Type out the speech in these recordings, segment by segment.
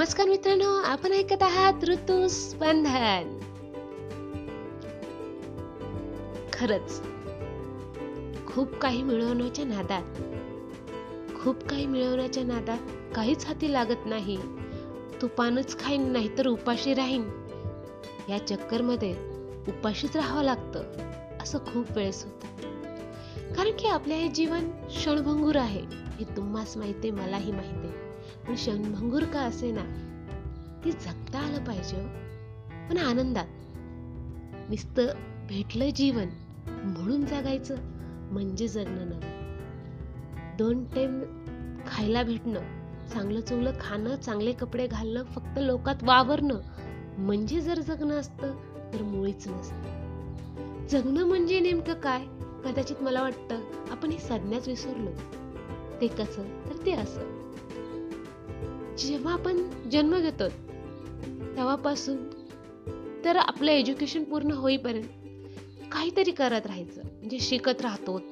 नमस्कार मित्रांनो आपण ऐकत आहात ऋतू स्पंदन. खरच खूप काही मिळवण्याच्या नादात खूप काही मिळवण्याच्या नादात काहीच हाती लागत नाही. तुपानच खाईन नाहीतर उपाशी राहीन. या चक्करमध्ये उपाशीच राहावं लागतं असं खूप वेळेस होतं. कारण की आपले हे जीवन क्षणभंगूर आहे हे तुम्हास माहिती मलाही माहिती पण क्षणभंगूर का असे ना? ती जगता आलं पाहिजे हो. पण आनंदात. नुसतं भेटलं जीवन म्हणून जगायचं म्हणजे जगणं नव्हे. दोन टाइम खायला भेटणं चांगलं चुंगलं खाणं चांगले कपडे घालणं फक्त लोकात वावरणं म्हणजे जर जगणं असतं तर मुळीच नसतं. जगणं म्हणजे नेमकं काय? कदाचित मला वाटतं आपण ही संज्ञाच विसरलो. ते कसं? तर ते असं. जेव्हा आपण जन्म घेतो तेव्हापासून तर आपलं एज्युकेशन पूर्ण होईपर्यंत काहीतरी करत राहायचं. म्हणजे शिकत राहतो.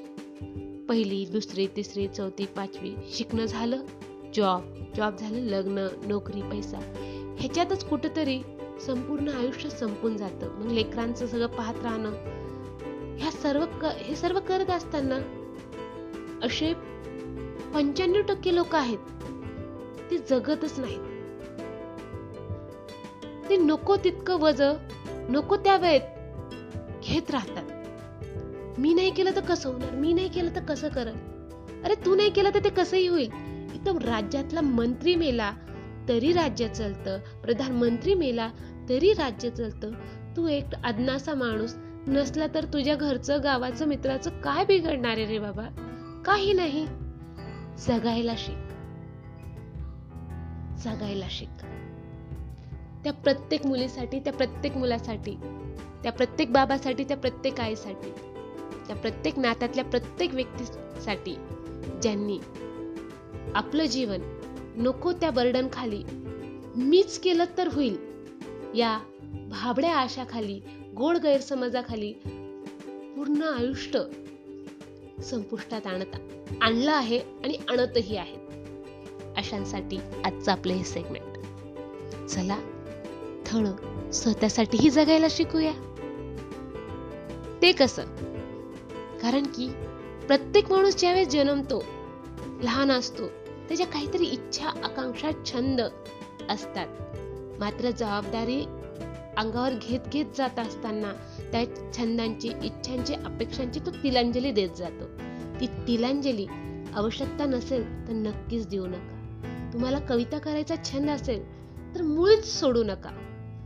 पहिली दुसरी तिसरी चौथी पाचवी शिकणं झालं जॉब जॉब झालं लग्न नोकरी पैसा. ह्याच्यातच कुठंतरी संपूर्ण आयुष्य संपून जातं. मग लेकरांचं सगळं पाहत राहणं. ह्या सर्व हे सर्व करत असताना असे पंच्याण्णव टक्के लोक आहेत ते जगतच नाहीत. ते नको तितकं वज नको त्या वेळेत घेत राहतात. मी नाही केलं तर कसं होणार? मी नाही केलं तर कसं करत अरे तू नाही केलं तर ते कसंही होईल. एकदम राज्यातला मंत्री मेला तरी राज्य चालतं. प्रधानमंत्री मेला तरी राज्य चालतं. तू एक अदनासा माणूस नसला तर तुझ्या घरचं गावाचं मित्राचं काय बिघडणार आहे रे बाबा? काही नाही. जगायला शिक. जगायला शिक त्या प्रत्येक मुलीसाठी त्या प्रत्येक मुलासाठी त्या प्रत्येक बाबासाठी त्या प्रत्येक आईसाठी त्या प्रत्येक नात्यातल्या प्रत्येक व्यक्तीसाठी ज्यांनी आपलं जीवन नको त्या बर्डन खाली मीच केलं तर होईल या भाबड्या आशाखाली गोड गैरसमजाखाली पूर्ण आयुष्य संपुष्टात आणत आणलं आहे आणि आणतही आहे अशांसाठी आजचं आपलं हे सेगमेंट चला थळ स्वतःसाठीही जगायला शिकूया. ते कसं? कारण की प्रत्येक माणूस ज्यावेळेस जन्मतो लहान असतो त्याच्या काहीतरी इच्छा आकांक्षा छंद असतात. मात्र जबाबदारी अंगावर घेत घेत जात असताना त्या छंदांची इच्छांची अपेक्षांची तो तिलांजली देत जातो. ती तिलांजली आवश्यकता नसेल तर नक्कीच देऊ नका. तुम्हाला कविता करायचा छंद असेल तर मुळीच सोडू नका.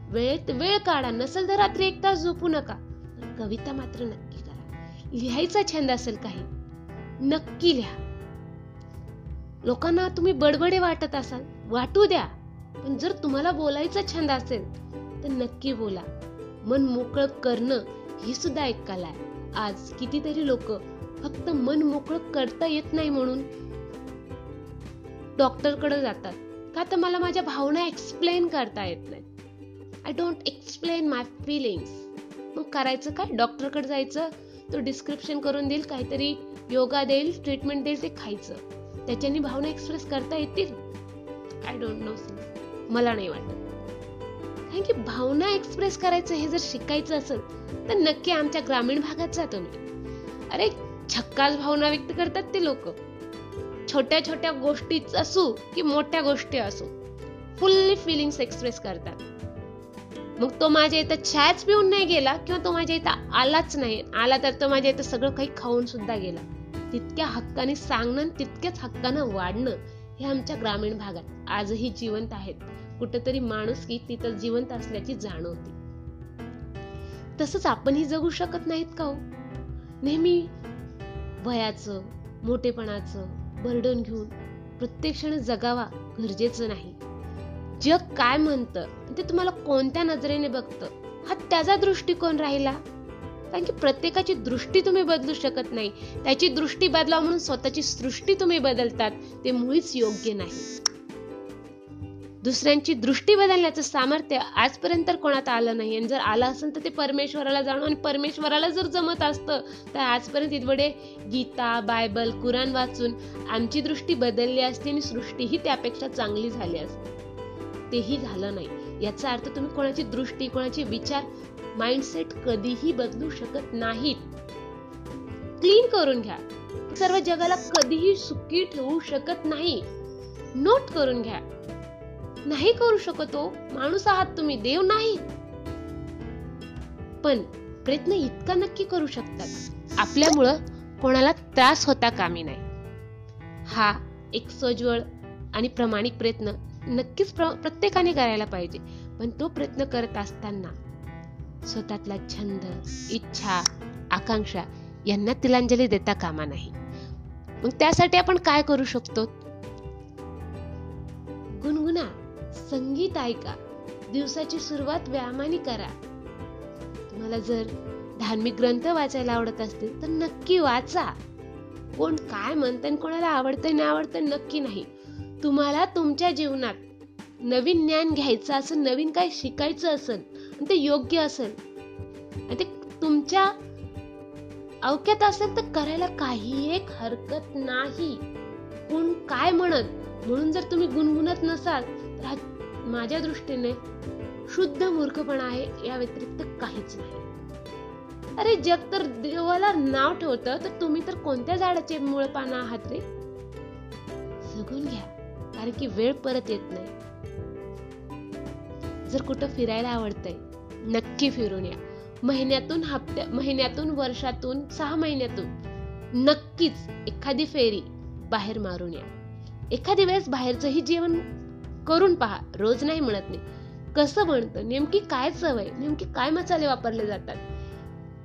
वेळेत वेळ काढा नसेल तर रात्री एक तास झोपू नका. कविता मात्र नक्की करा. लिहायचा छंद असेल काही नक्की लिहा. लोकांना तुम्ही बडबडे वाटत असाल वाटू द्या. पण जर तुम्हाला बोलायचा छंद असेल तर नक्की बोला. मन मोकळं करणं ही सुद्धा एक कला आहे. आज कितीतरी लोक फक्त मन मोकळं करता येत नाही म्हणून डॉक्टरकडे जातात. का तर मला माझ्या भावना एक्सप्लेन करता येत नाही I don't explain my feelings मग करायचं काय? डॉक्टरकडे जायचं तो डिस्क्रिप्शन करून देईल काहीतरी योगा देईल ट्रीटमेंट देईल ते खायचं. त्याच्यानी भावना एक्सप्रेस करता येतील? आय डोंट नो मला नाही वाटत. कारण की भावना एक्सप्रेस करायचं हे जर शिकायचं असेल तर नक्की आमच्या ग्रामीण भागात जातो मी. अरे छक्काच भावना व्यक्त करतात ते लोक. छोट्या छोट्या गोष्टी असू की मोठ्या गोष्टी असू फुल्ली फिलिंग्स एक्सप्रेस करतात. मग तो माझ्या इथं छायच पिऊन नाही गेला किंवा तो माझ्या इथं आलाच नाही. आला तर तो माझ्या इथं सगळं काही खाऊन सुद्धा गेला. तितक्या हक्काने सांगणं तितक्याच हक्कानं वाढणं हे आमच्या ग्रामीण भागात आजही जिवंत आहेत. कुठेतरी माणूस की तिथं जिवंत असल्याची जाणवते. तसंच आपणही जगू शकत नाहीत का हो? नेहमी वयाचं मोठेपणाचं बर्डन घेऊन प्रत्येक क्षण जगावा गरजेचं नाही. जग काय म्हणतं ते तुम्हाला कोणत्या नजरेने बघतं हा त्याचा दृष्टिकोन राहिला. कारण की प्रत्येकाची दृष्टी तुम्ही बदलू शकत नाही. त्याची दृष्टी बदला म्हणून स्वतःची सृष्टी तुम्ही बदलतात ते मुळीच योग्य नाही. दुसऱ्यांची दृष्टी बदलण्याचं सामर्थ्य आजपर्यंत कोणात आलं नाही. आणि जर आलं असेल तर ते परमेश्वराला जाणून आणि परमेश्वराला जर जमत असतं तर आजपर्यंत इतवडे गीता बायबल कुराण वाचून आमची दृष्टी बदलली असती आणि सृष्टीही त्यापेक्षा चांगली झाली असती. तेही झालं नाही. याचा अर्थ तुम्ही कोणाची दृष्टी कोणाचे विचार माइंडसेट कधीही बदलू शकत नाहीत. क्लीन करून घ्या. सर्व जगाला कधीही सुखी ठेवू शकत नाही. नोट करून घ्या. नाही करू शकतो. माणूस आहात तुम्ही देव नाही. पण प्रयत्न इतका नक्की करू शकतात. आपल्यामुळं कोणाला त्रास होता कामी नाही. हा एक सज्वळ आणि प्रामाणिक प्रयत्न नक्कीच प्रत्येकाने करायला पाहिजे. पण तो प्रयत्न करत असताना स्वतःतला छंद इच्छा आकांक्षा यांना तिलांजली देता कामा नाही. मग त्यासाठी आपण काय करू शकतो? गुणगुणा. संगीत ऐका. दिवसाची सुरुवात व्यायामाने करा. तुम्हाला जर धार्मिक ग्रंथ वाचायला आवडत असतील तर नक्की वाचा. कोण काय म्हणतं कोणाला आवडतं नाही आवडतं नक्की नाही. तुम्हाला तुमच्या जीवनात नवीन ज्ञान घ्यायचं असेल नवीन काय शिकायचं असेल आणि ते योग्य असेल आणि ते तुमच्या अवक्यात असेल तर करायला काही एक हरकत नाही. कोण काय म्हणत म्हणून जर तुम्ही गुणगुणत नसाल माझ्या दृष्टीने शुद्ध मूर्खपणा आहे या व्यतिरिक्त काहीच नाही. अरे जग तर देवाला नाव ठेवतं तर तुम्ही तर कोणत्या झाडाचे मूळ पानं आहात रे? जगून घ्या कारण की वेळ परत येत नाही. जर कुठं फिरायला आवडतंय नक्की फिरून या. महिन्यातून हप्त्या महिन्यातून वर्षातून सहा महिन्यातून नक्कीच एखादी फेरी बाहेर मारून या. एखादी वेळेस बाहेरचंही जेवण करून पहा रोज नाही म्हणत नाही कसं म्हणतं? नेमकी काय सवय? नेमकी काय मसाले वापरले जातात?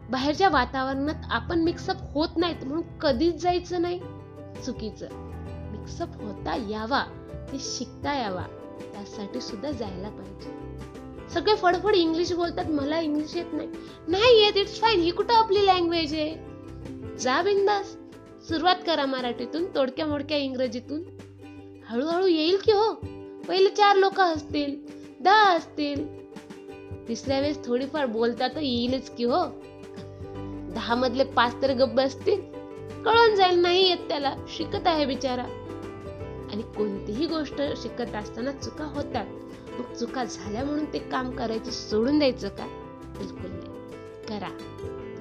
बाहेरच्या वातावरणात आपण मिक्सअप होत नाहीत म्हणून कधीच जायचं नाही? चुकीचं. मिक्सअप होता यावा ते शिकता यावा. त्यासाठी सुद्धा जायला पाहिजे. सगळे फडफड इंग्लिश बोलतात मला इंग्लिश येत नाही. नाही येत इट्स फाईन ही कुठं आपली लँग्वेज आहे? जा बिंदास. सुरुवात करा मराठीतून तोडक्या मोडक्या इंग्रजीतून. हळूहळू येईल की हो? पहिले चार लोक असतील दहा असतील. तिसऱ्या वेळेस थोडीफार बोलता तर येईलच की हो. दहा मधले पाच तर गप्प असतील कळून जाईल नाही येत त्याला शिकत आहे बिचारा. आणि कोणतीही गोष्ट शिकत असताना चुका होतात. मग चुका झाल्या म्हणून ते काम करायचं सोडून द्यायचं का? बिलकुल नाही. करा.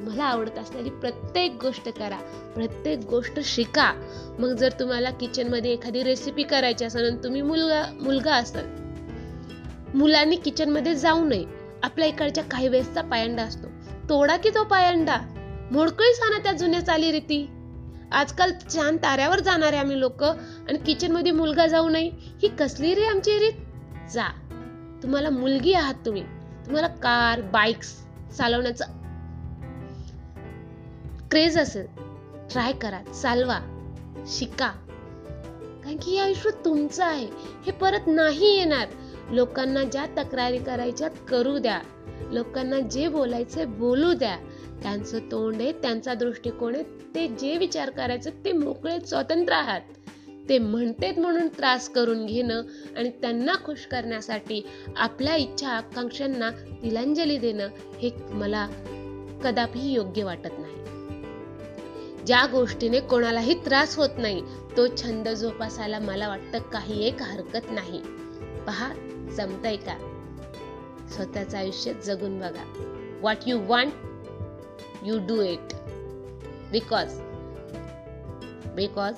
तुम्हाला आवडत असलेली प्रत्येक गोष्ट करा प्रत्येक गोष्ट शिका. मग जर तुम्हाला किचनमध्ये एखादी रेसिपी करायची असेल आणि तुम्ही मुलगा मुलगा असाल मुलांनी किचनमध्ये जाऊ नये. आपल्या इकडच्या काही वेळेसचा पायंडा असतो. तोडा की तो पायंडा? मोडकळी सांगा त्या जुन्या चालीरीती आजकाल छान ताऱ्यावर जाणारे आम्ही लोक आणि किचनमध्ये मुलगा जाऊ नये. ही कसली रे आमची रीत? जा. तुम्हाला मुलगी आहात तुम्ही. तुम्हाला कार बाईक्स चालवण्याचं क्रेज असेल. ट्राय करा चालवा शिका. कारण की हे आयुष्य तुमचं आहे. हे परत नाही येणार. लोकांना ज्या तक्रारी करायच्या करू द्या. लोकांना जे बोलायचे बोलू द्या. त्यांचं तोंड आहे त्यांचा दृष्टिकोन आहे. ते जे विचार करायचं ते मोकळे स्वतंत्र आहात. ते म्हणतेत म्हणून त्रास करून घेणं आणि त्यांना खुश करण्यासाठी आपल्या इच्छा आकांक्षांना तिलांजली देणं हे मला कदापि योग्य वाटत नाही. ज्या गोष्टीने कोणालाही त्रास होत नाही तो छंद जोपासायला मला वाटतं काही एक हरकत नाही. पहा जमतय का? स्वतःचं आयुष्य जगून बघा. What you want you do it because because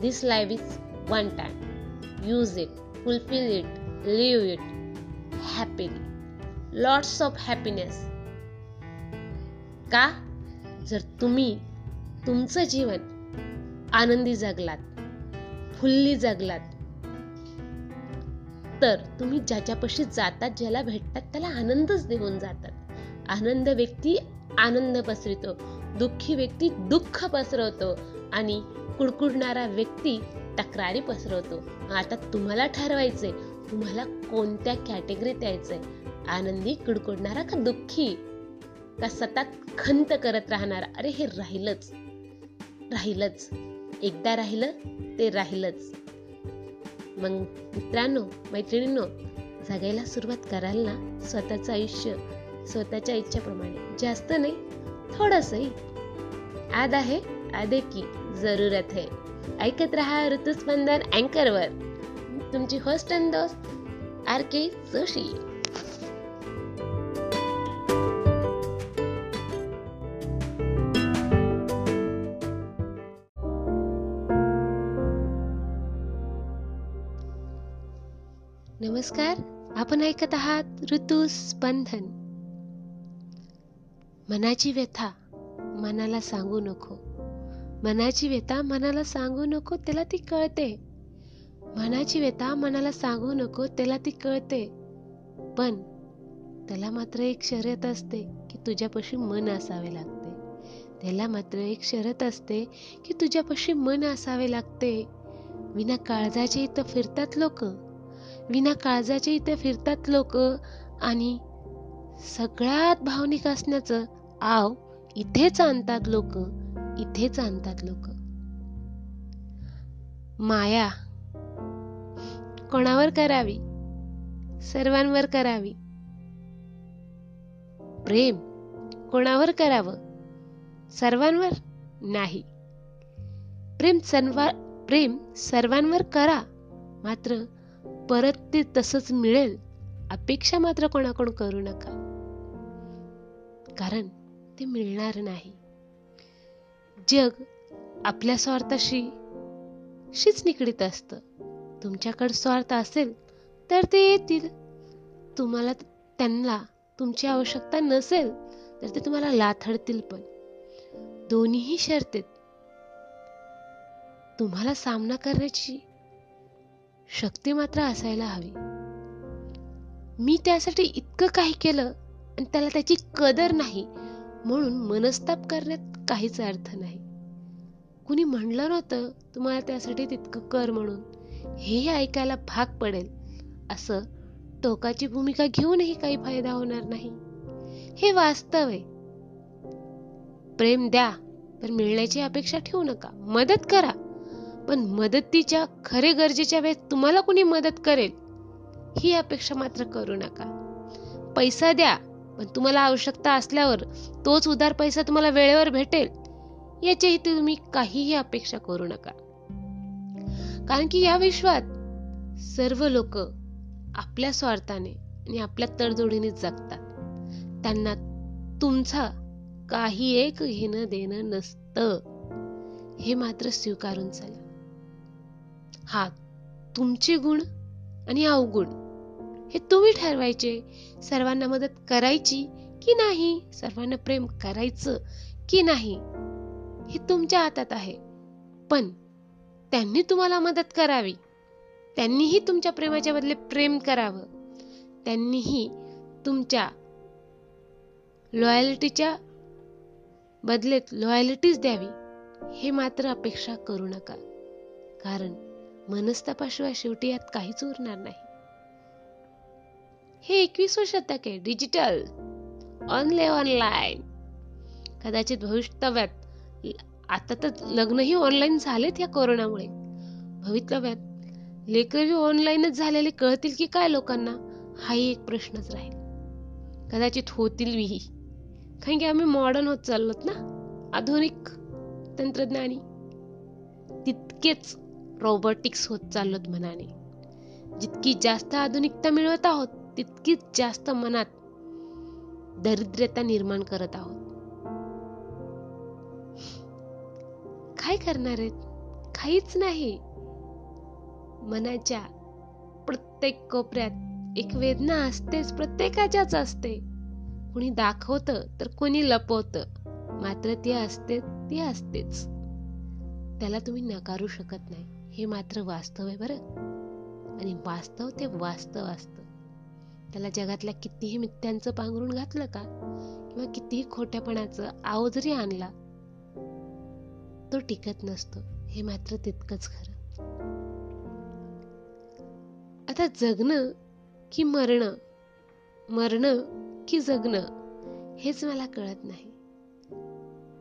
this life is one time use it fulfil it live it happily lots of happiness का? जर तुम्ही तुमचं जीवन आनंदी जगलात फुल्ली जगलात तर तुम्ही ज्याच्यापाशी जातात ज्याला भेटतात त्याला आनंदच देऊन जातात. आनंद व्यक्ती आनंद पसरतो दुःखी व्यक्ती दुःख पसरवतो आणि कुडकुडणारा व्यक्ती तक्रारी पसरवतो. आता तुम्हाला ठरवायचंय तुम्हाला कोणत्या कॅटेगरीत यायचंय? आनंदी कुडकुडणारा का दुःखी? का सतत खंत करत राहणार? अरे हे राहिलंच. राहिलंच. एकदा राहिलं ते राहिलंच. मग मित्रांनो मैत्रिणींनो जगायला सुरुवात कराल ना स्वतःचं आयुष्य स्वतःच्या इच्छेप्रमाणे. जास्त नाही थोडंसही. आद आहे आदे की जरूरत है. ऐकत रहा ऋतुस्पंदन अँकरवर तुमची होस्ट अँड दोस्त आर के जोशी. नमस्कार. आपण ऐकत आहात ऋतू स्पंदन मनाची व्यथा मनाला सांगू नको. मनाची व्यथा मनाला सांगू नको त्याला ती कळते. मनाची व्यथा मनाला सांगू नको त्याला ती कळते. पण त्याला मात्र एक शर्यत असते की तुझ्यापाशी मन असावे लागते. त्याला मात्र एक शर्यत असते की तुझ्यापाशी मन असावे लागते. विना काळजाचे इथं फिरतात लोक. विना काळजाचे इथे फिरतात लोक आणि सगळ्यात भावनिक असण्याचं आव इथेच आणतात लोक इथेच आणतात लोक. माया कोणावर करावी? सर्वांवर करावी. प्रेम कोणावर करावं? सर्वांवर नाही. प्रेम सर्वा प्रेम सर्वांवर करा मात्र परत ते तसंच मिळेल अपेक्षा मात्र कोणाकडून करू नका. कारण ते मिळणार नाही. जग आपल्या स्वार्थाशी शीच निगडीत असतं. तुमच्याकडे स्वार्थ असेल तर ते येतील. तुम्हाला त्यांना तुमची आवश्यकता नसेल तर ते तुम्हाला लाथडतील पण. दोन्हीही शर्तेत. तुम्हाला सामना करण्याची शक्ती मात्र असायला हवी. मी त्यासाठी इतकं काही केलं आणि त्याला त्याची कदर नाही म्हणून मनस्ताप करण्यात काहीच अर्थ नाही. कुणी म्हणलं नव्हतं तुम्हाला त्यासाठी तितकं कर म्हणून. हेही ऐकायला भाग पडेल. असं टोकाची भूमिका घेऊनही काही फायदा होणार नाही. हे वास्तव आहे. प्रेम द्या पण मिळण्याची अपेक्षा ठेवू नका. मदत करा. पण मदतीच्या खरे गरजेच्या वेळेस तुम्हाला कुणी मदत करेल ही अपेक्षा मात्र करू नका. पैसा द्या पण तुम्हाला आवश्यकता असल्यावर तोच उधार पैसा तुम्हाला वेळेवर भेटेल याच्याही तुम्ही काहीही अपेक्षा करू नका. कारण की या विश्वात सर्व लोक आपल्या स्वार्थाने आणि आपल्या तडजोडीने जगतात. त्यांना तुमचा काही एक घेणं देणं नसतं. हे मात्र स्वीकारून चला. हा तुमचे गुण आणि अवगुण हे तुम्ही ठरवायचे. सर्वांना मदत करायची की नाही? सर्वांना प्रेम करायचं की नाही? हे तुमच्या हातात आहे. पण त्यांनी तुम्हाला मदत करावी. त्यांनीही तुमच्या प्रेमाच्या बदले प्रेम करावं. त्यांनीही तुमच्या लॉयल्टीच्या बदलेत लॉयल्टीच द्यावी. हे मात्र अपेक्षा करू नका. कारण मनस्तापाशिवाय शेवटी यात काहीच उरणार नाही. हे एकवीसवं शतक आहे डिजिटल. ऑनले ऑनलाईन कदाचित भविष्यव्यात आता तर लग्नही ऑनलाईन झालेत या कोरोनामुळे. भवितव्यात लेकरही ऑनलाईनच झालेले कळतील की काय लोकांना? हाही एक प्रश्नच राहील. कदाचित होतील विही कारण की आम्ही मॉडर्न होत चाललोत ना? आधुनिक तंत्रज्ञानी. तितकेच रोबोटिक्स होत चाललोत मनाने. जितकी जास्त आधुनिकता मिळवत आहोत तितकीच जास्त मनात दरिद्रता निर्माण करत आहोत. काय करणार आहेत? काहीच नाही. मनाच्या प्रत्येक कोपऱ्यात एक वेदना असतेच प्रत्येकाच्याच असते. कुणी दाखवत तर कोणी लपवत. मात्र ती असते ती असतेच. त्याला तुम्ही नकारू शकत नाही. हे मात्र वास्तव आहे बरं. आणि वास्तव ते वास्तव असतं. त्याला जगातल्या कितीही मिथ्यांचं पांघरून घातलं का? किंवा कितीही खोट्यापणाचं आव जरी आणला तो टिकत नसतो. हे मात्र तितकंच खरं. आता जगणं की मरणं मरणं की जगणं हेच मला कळत नाही.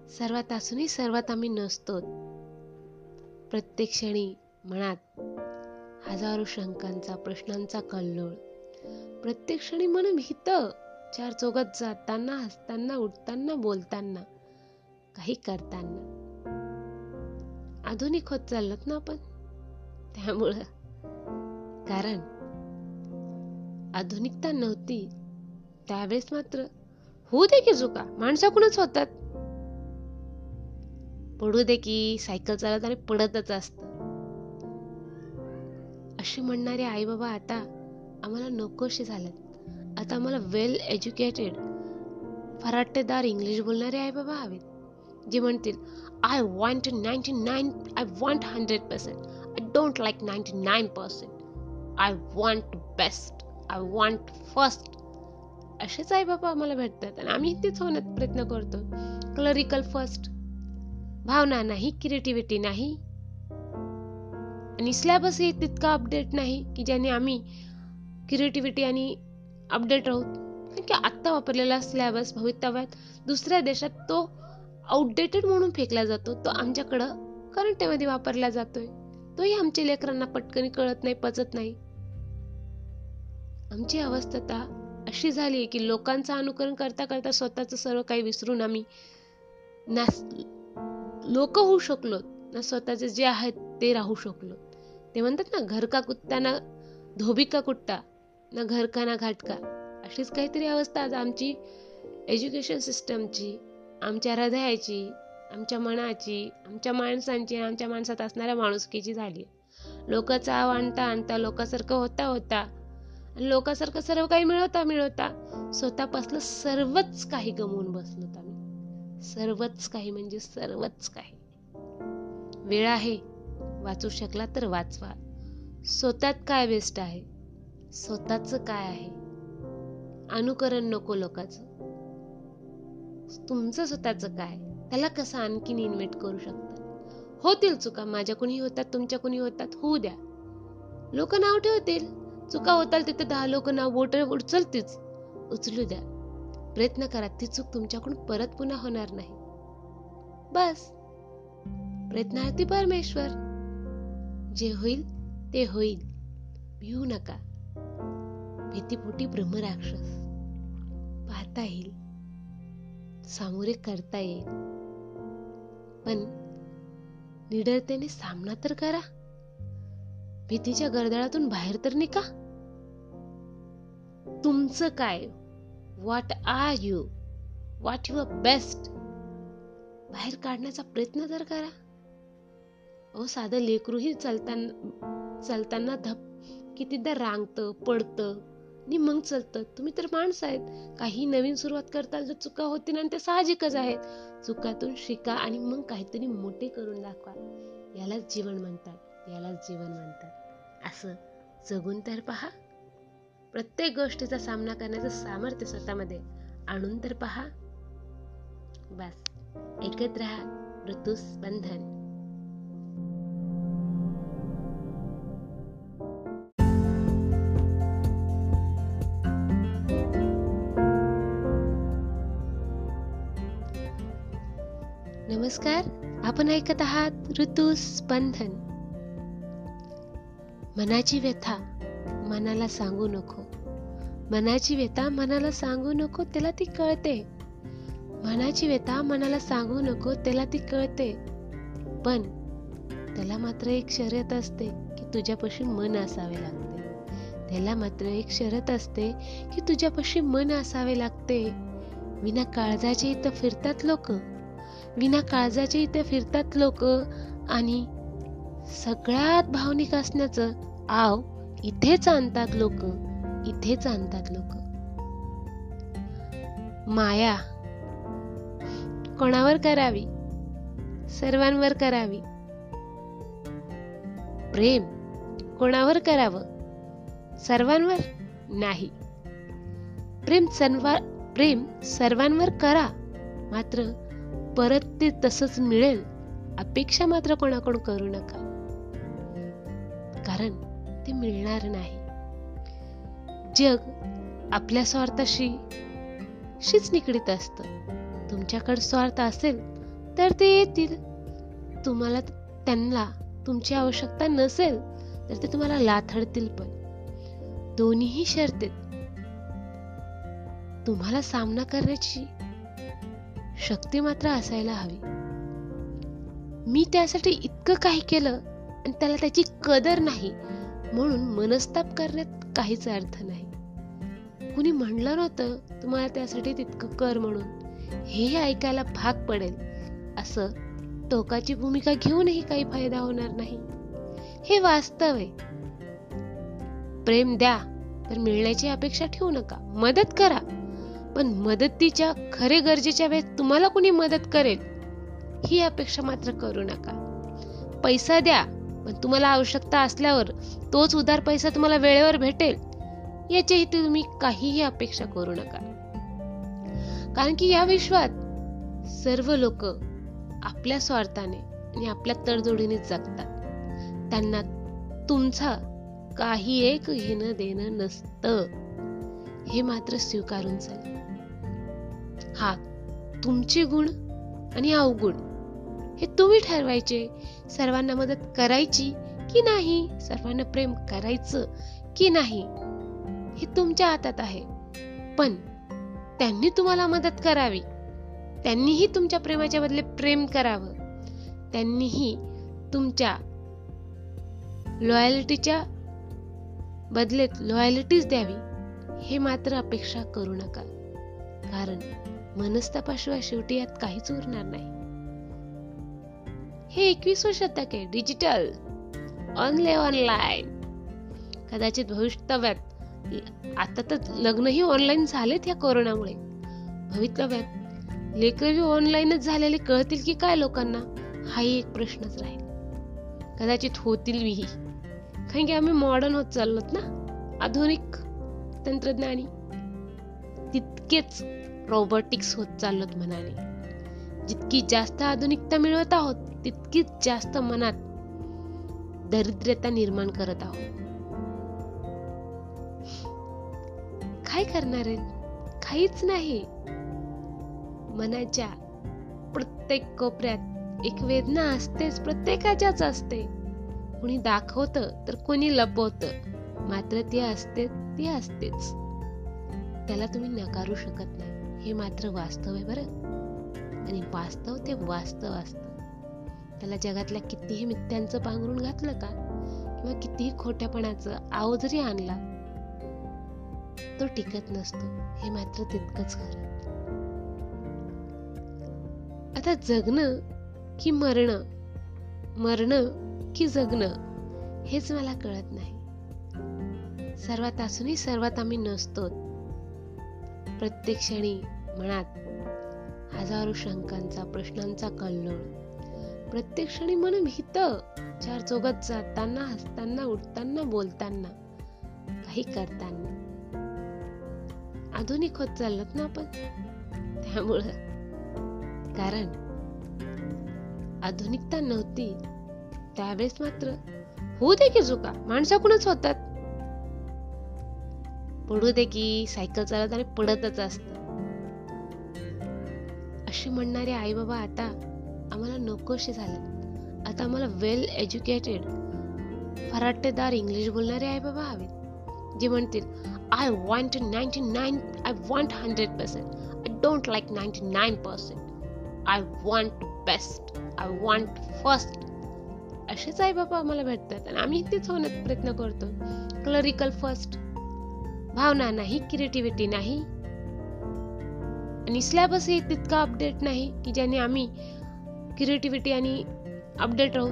सर्वात असूनही सर्वात आम्ही नसतो प्रत्येक क्षणी मनात हजारो शंकांचा प्रश्नांचा कल्लोळ. प्रत्येक क्षणी मन भीत चार चौघात जाताना हसताना उठताना बोलताना काही करताना. आधुनिक होत चाललोत ना आपण? त्यामुळं. कारण आधुनिकता नव्हती. त्यावेळेस मात्र होऊ दे की चुका. माणसाकडूनच होतात. पडू दे की सायकल चालत आणि पडतच असत. अशी म्हणणारे आई बाबा आता आम्हाला नकोशी झालेत. आता आम्हाला वेल एज्युकेटेड फराटेदार इंग्लिश बोलणारे आई बाबा हवेत. जे म्हणतील I want ninety nine I want hundred percent I don't like ninety nine percent I want best I want first असेच आई बाबा आम्हाला भेटतात आणि आम्ही तेच होण्यात प्रयत्न करतो. क्लरिकल फर्स्ट भावना नाही क्रिएटिव्हिटी नाही. आणि सिलेबसही तितका अपडेट नाही की ज्याने आम्ही क्रिएटिव्हिटी आणि अपडेट राहू. कारण की आत्ता वापरलेला सिलेबस भवितव्यात दुसऱ्या देशात तो आउटडेटेड म्हणून फेकला जातो तो आमच्याकडं करंटेमध्ये वापरला जातोय. तोही आमच्या लेकरांना पटकन कळत नाही पचत नाही. आमची अवस्था अशी झाली की लोकांचं अनुकरण करता करता स्वतःचं सर्व काही विसरून आम्ही ना लोक होऊ शकलो ना स्वतःचे जे आहेत ते राहू शकलो ते म्हणतात ना घर का कुत्ता ना धोबी का कुट्टा ना घर का ना घाटका अशीच काहीतरी अवस्था आज आमची एज्युकेशन सिस्टमची आमच्या हृदयाची आमच्या मनाची आमच्या माणसांची आमच्या माणसात असणाऱ्या माणुसकीची झाली. लोकांचा आणता आणता लोकांसारखं होता होता आणि लोकांसारखं सर्व काही मिळवता मिळवता स्वतःपासलं सर्वच काही गमवून बसलो आम्ही. सर्वच काही म्हणजे सर्वच काही. वेळ आहे वाचू शकला तर वाचवा. स्वतःत काय बेस्ट आहे? स्वतःच काय आहे? अनुकरण नको लोकांचं. तुमचं स्वतःच काय? त्याला कसं आणखीन इन्व्हेट करू शकता? होतील चुका माझ्या कुणी होतात तुमच्या कुणी होतात होऊ द्या. लोक नाव ठेवतील. चुका होताल तिथे दहा लोक नाव बोट उचलतीच. उचलू द्या. प्रयत्न करा ती चूक तुमच्याकडून परत पुन्हा होणार नाही. बस. प्रयत्नार्थी परमेश्वर. जे होईल ते होईल. भिवू नका. भीतीपोटी ब्रह्मराक्षस पाहता येईल. सामोरे करता येईल. पण निडरतेने सामना तर करा. भीतीच्या गर्दळातून बाहेर तर निका. तुमचं काय? What are you what your best बाहेर काढण्याचा प्रयत्न तर करा. अहो साधं लेकरूही चालताना चालताना धप कितीदा रांगतं पडतं आणि मग चलतं. तुम्ही तर माणसं आहेत. काही नवीन सुरुवात करताल जर चुका होतील आणि ते साहजिकच आहेत. चुकातून शिका आणि मग काहीतरी मोठे करून दाखवा. यालाच जीवन म्हणतात. यालाच जीवन म्हणतात. असं जगून तर पहा. प्रत्येक गोष्टीचा सामना करण्याचं सामर्थ्य स्वतःमध्ये. आणून तर पहा. बस. ऐकत राहा. ऋतूस बंधन नमस्कार. आपण ऐकत आहात ऋतू स्पंदन मनाची व्यथा. मनाला सांगू नको. मनाची व्यथा मनाला सांगू नको त्याला ती कळते. मनाची व्यथा मनाला सांगू नको त्याला ती कळते. पण त्याला मात्र एक शर्यत असते की तुझ्यापाशी मन असावे लागते. त्याला मात्र एक शर्यत असते की तुझ्यापाशी मन असावे लागते. विना काळजाचे इथं फिरतात लोक. विना काळजाचे इथं फिरतात लोक आणि सगळ्यात भावनिक असण्याचं आव इथेच आणतात लोक इथेच आणतात लोक. माया. कोणावर करावी? सर्वांवर करावी. प्रेम. कोणावर करावं? सर्वांवर नाही. प्रेम सर्व प्रेम सर्वांवर करा. मात्र परत ते तसंच मिळेल अपेक्षा मात्र कोणाकडून करू नका. कारण ते मिळणार नाही. जग आपल्या स्वार्थाशी शीच निगडीत असत. तुमच्याकडे स्वार्थ असेल तर ते येतील. तुम्हाला त्यांना तुमची आवश्यकता नसेल तर ते तुम्हाला लाथडतील पण. दोन्हीही शर्तेत. तुम्हाला सामना करण्याची शक्ती मात्र असायला हवी. मी त्यासाठी इतकं काही केलं आणि त्याला त्याची कदर नाही. म्हणून मनस्ताप करण्यात काहीच अर्थ नाही. कुणी म्हणलं नव्हतं तुम्हाला त्यासाठी तितकं कर म्हणून. हे ऐकायला भाग पडेल. असं टोकाची भूमिका घेऊनही काही फायदा होणार नाही. हे वास्तव आहे. प्रेम द्या तर मिळण्याची अपेक्षा ठेवू नका. मदत करा. पण मदतीच्या खरे गरजेच्या वेळेस तुम्हाला कुणी मदत करेल? ही अपेक्षा मात्र करू नका. पैसा द्या पण तुम्हाला आवश्यकता असल्यावर तोच उधार पैसा तुम्हाला वेळेवर भेटेल याचीही तुम्ही काहीही अपेक्षा करू नका. कारण की या विश्वात सर्व लोक आपल्या स्वार्थाने आणि आपल्या तडजोडीने जगतात. त्यांना तुमचा काही एक घेणं देणं नसतं. हे मात्र स्वीकारून चाल हा तुमचे गुण आणि अवगुण हे तुम्ही ठरवायचे. सर्वांना मदत करायची की नाही? सर्वांना प्रेम करायचं की नाही? हे तुमच्या हातात आहे. पण त्यांनी तुम्हाला मदत करावी. त्यांनीही तुमच्या प्रेमाच्या बदले प्रेम करावं. त्यांनीही तुमच्या लॉयल्टीच्या बदलेत लॉयल्टीच द्यावी. हे मात्र अपेक्षा करू नका. कारण मनस्तापाशिवाय शेवटी यात काहीच उरणार नाही. हे एकवीसवं शतक आहे डिजिटल ऑनले ऑनलाईन कदाचित भविष्यव्यात आता तर लग्नही ऑनलाईन झालेत या कोरोनामुळे. भवितव्यात लेकरही ऑनलाईनच झालेले कळतील की काय लोकांना? हाही एक प्रश्नच राहील. कदाचित होतील विही. कारण की आम्ही मॉडर्न होत चाललोत ना? आधुनिक तंत्रज्ञानी. तितकेच रोबोटिक्स होत चाललोत म्हणाने जितकी जास्त आधुनिकता मिळवत आहोत तितकीच जास्त मनात दरिद्रता निर्माण करत आहोत. काय करणार आहे? काहीच नाही. मनाच्या प्रत्येक कोपऱ्यात एक वेदना असतेच प्रत्येकाच्याच असते. कुणी दाखवत तर कोणी लपवत. मात्र ती असते ती असतेच. त्याला तुम्ही नकारू शकत नाही. हे मात्र वास्तव आहे बरं. आणि वास्तव ते वास्तव असतं. त्याला जगातल्या कितीही मिथ्यांचं पांघरून घातलं का? किंवा कितीही खोट्यापणाचं आव जरी आणला तो टिकत नसतो. हे मात्र तितकंच खरं. आता जगणं की मरणं मरणं की जगणं हेच मला कळत नाही. सर्वात असूनही सर्वात आम्ही नसतो प्रत्येक क्षणी मनात हजारो शंकांचा प्रश्नांचा कल्लोळ. प्रत्येक क्षणी मन भीत चार चौघात जाताना हसताना उठताना बोलताना काही करताना. आधुनिक होत चाललात ना आपण? त्यामुळं. कारण आधुनिकता नव्हती. त्यावेळेस मात्र होऊ दे की चुका माणसाकडूनच होतात. पडू दे की सायकल चालत आणि पडतच असत. अशी म्हणणारे आई बाबा आता आम्हाला नकोशी झाल्यात आता आम्हाला वेल एज्युकेटेड फराटेदार इंग्लिश बोलणारे आई बाबा हवेत. जे म्हणतील I want ninety nine I want hundred percent I don't like ninety nine percent I want best I want first असेच आई बाबा आम्हाला भेटतात. आणि आम्ही तेच होण्याचा प्रयत्न करतो. क्लरिकल फर्स्ट भावना नाही क्रिएटिव्हिटी नाही. आणि सिलेबसही तितका अपडेट नाही की ज्याने आम्ही क्रिएटिव्हिटी आणि अपडेट राहू.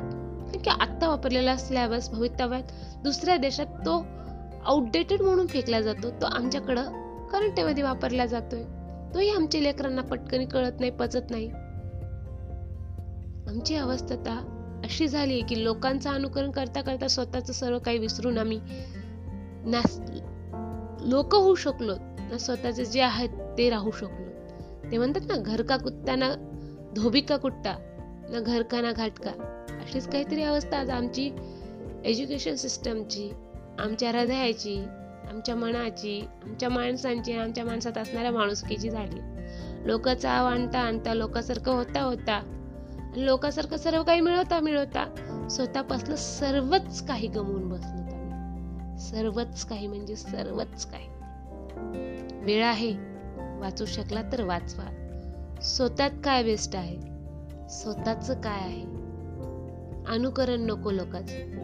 की आत्ता वापरलेला स्लॅबस भवितव्यात दुसऱ्या देशात तो आउटडेटेड म्हणून फेकला जातो तो आमच्याकडं करंटेमध्ये वापरला जातोय. तोही आमच्या लेकरांना पटकन कळत नाही पचत नाही. आमची अवस्था अशी झाली की लोकांचं अनुकरण करता करता स्वतःच सर्व काही विसरून आम्ही ना लोक होऊ शकलो ना स्वतःचे जे आहेत ते राहू शकलो. ते म्हणतात ना घर का कुत्ता ना धोबी का कुट्टा ना घर का ना घाटका. अशीच काहीतरी अवस्था आज आमची. एज्युकेशन सिस्टमची आमच्या हृदयाची आमच्या मनाची आमच्या माणसांची आमच्या माणसात असणाऱ्या माणुसकीची झाली. लोक आव आणता आणता लोकांसारखं होता होता लोकासारखं सर्व काही मिळवता मिळवता स्वतःपासलं सर्वच काही गमवून बसलो सर्वच काही म्हणजे सर्वच काही. वेळ आहे वाचू शकला तर वाचवा. स्वतःत काय बेस्ट आहे? स्वतःच काय आहे? अनुकरण नको लोकांचं.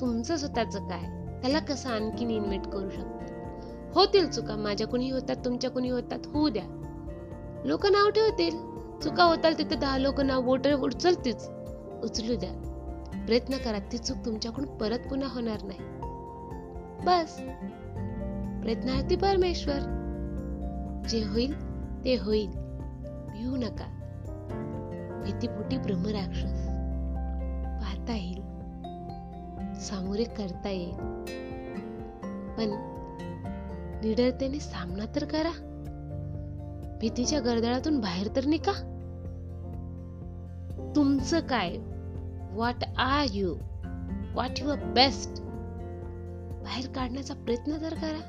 तुमचं स्वतःचं काय त्याला कसं आणखीन इन्व्हेट करू शकतो? होतील चुका माझ्या कुणी होतात तुमच्या कुणी होतात होऊ द्या. लोक नाव ठेवतील. चुका होताल तिथे दहा लोक नाव बोट उचलतीच. उचलू द्या. प्रयत्न करा ती चूक तुमच्याकडून परत पुन्हा होणार नाही. बस. प्रयत्नार्थी परमेश्वर. जे होईल ते होईल. भिवू नका. भीतीपोटी ब्रह्मराक्षस पाहता येईल सामोरे करता येईल. पण निडरतेने सामना तर करा. भीतीच्या गर्दळातून बाहेर तर निका तुमचं काय? What are you what your best बाहेर काढण्याचा प्रयत्न तर करा.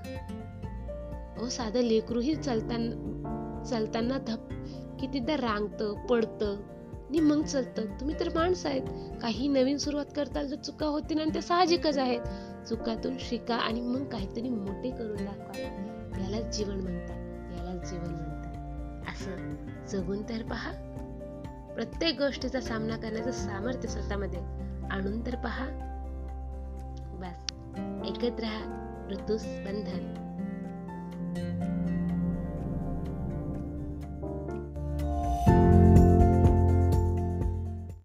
ओ साधं लेकरूही चालताना चालताना धप कितीदा रांगतं पडतं आणि मग चलतं. तुम्ही तर माणसं आहेत. काही नवीन सुरुवात करताल तर चुका होतील आणि ते साहजिकच आहेत. चुकातून शिका आणि मग काहीतरी मोठे करून दाखवा. यालाच जीवन म्हणतात. यालाच जीवन म्हणतात. असं जगून तर पहा. प्रत्येक गोष्टीचा सामना करण्याचं सामर्थ्य स्वतःमध्ये आणून तर पहा. बस. एकत्र राहा. ऋतुस्पंदन.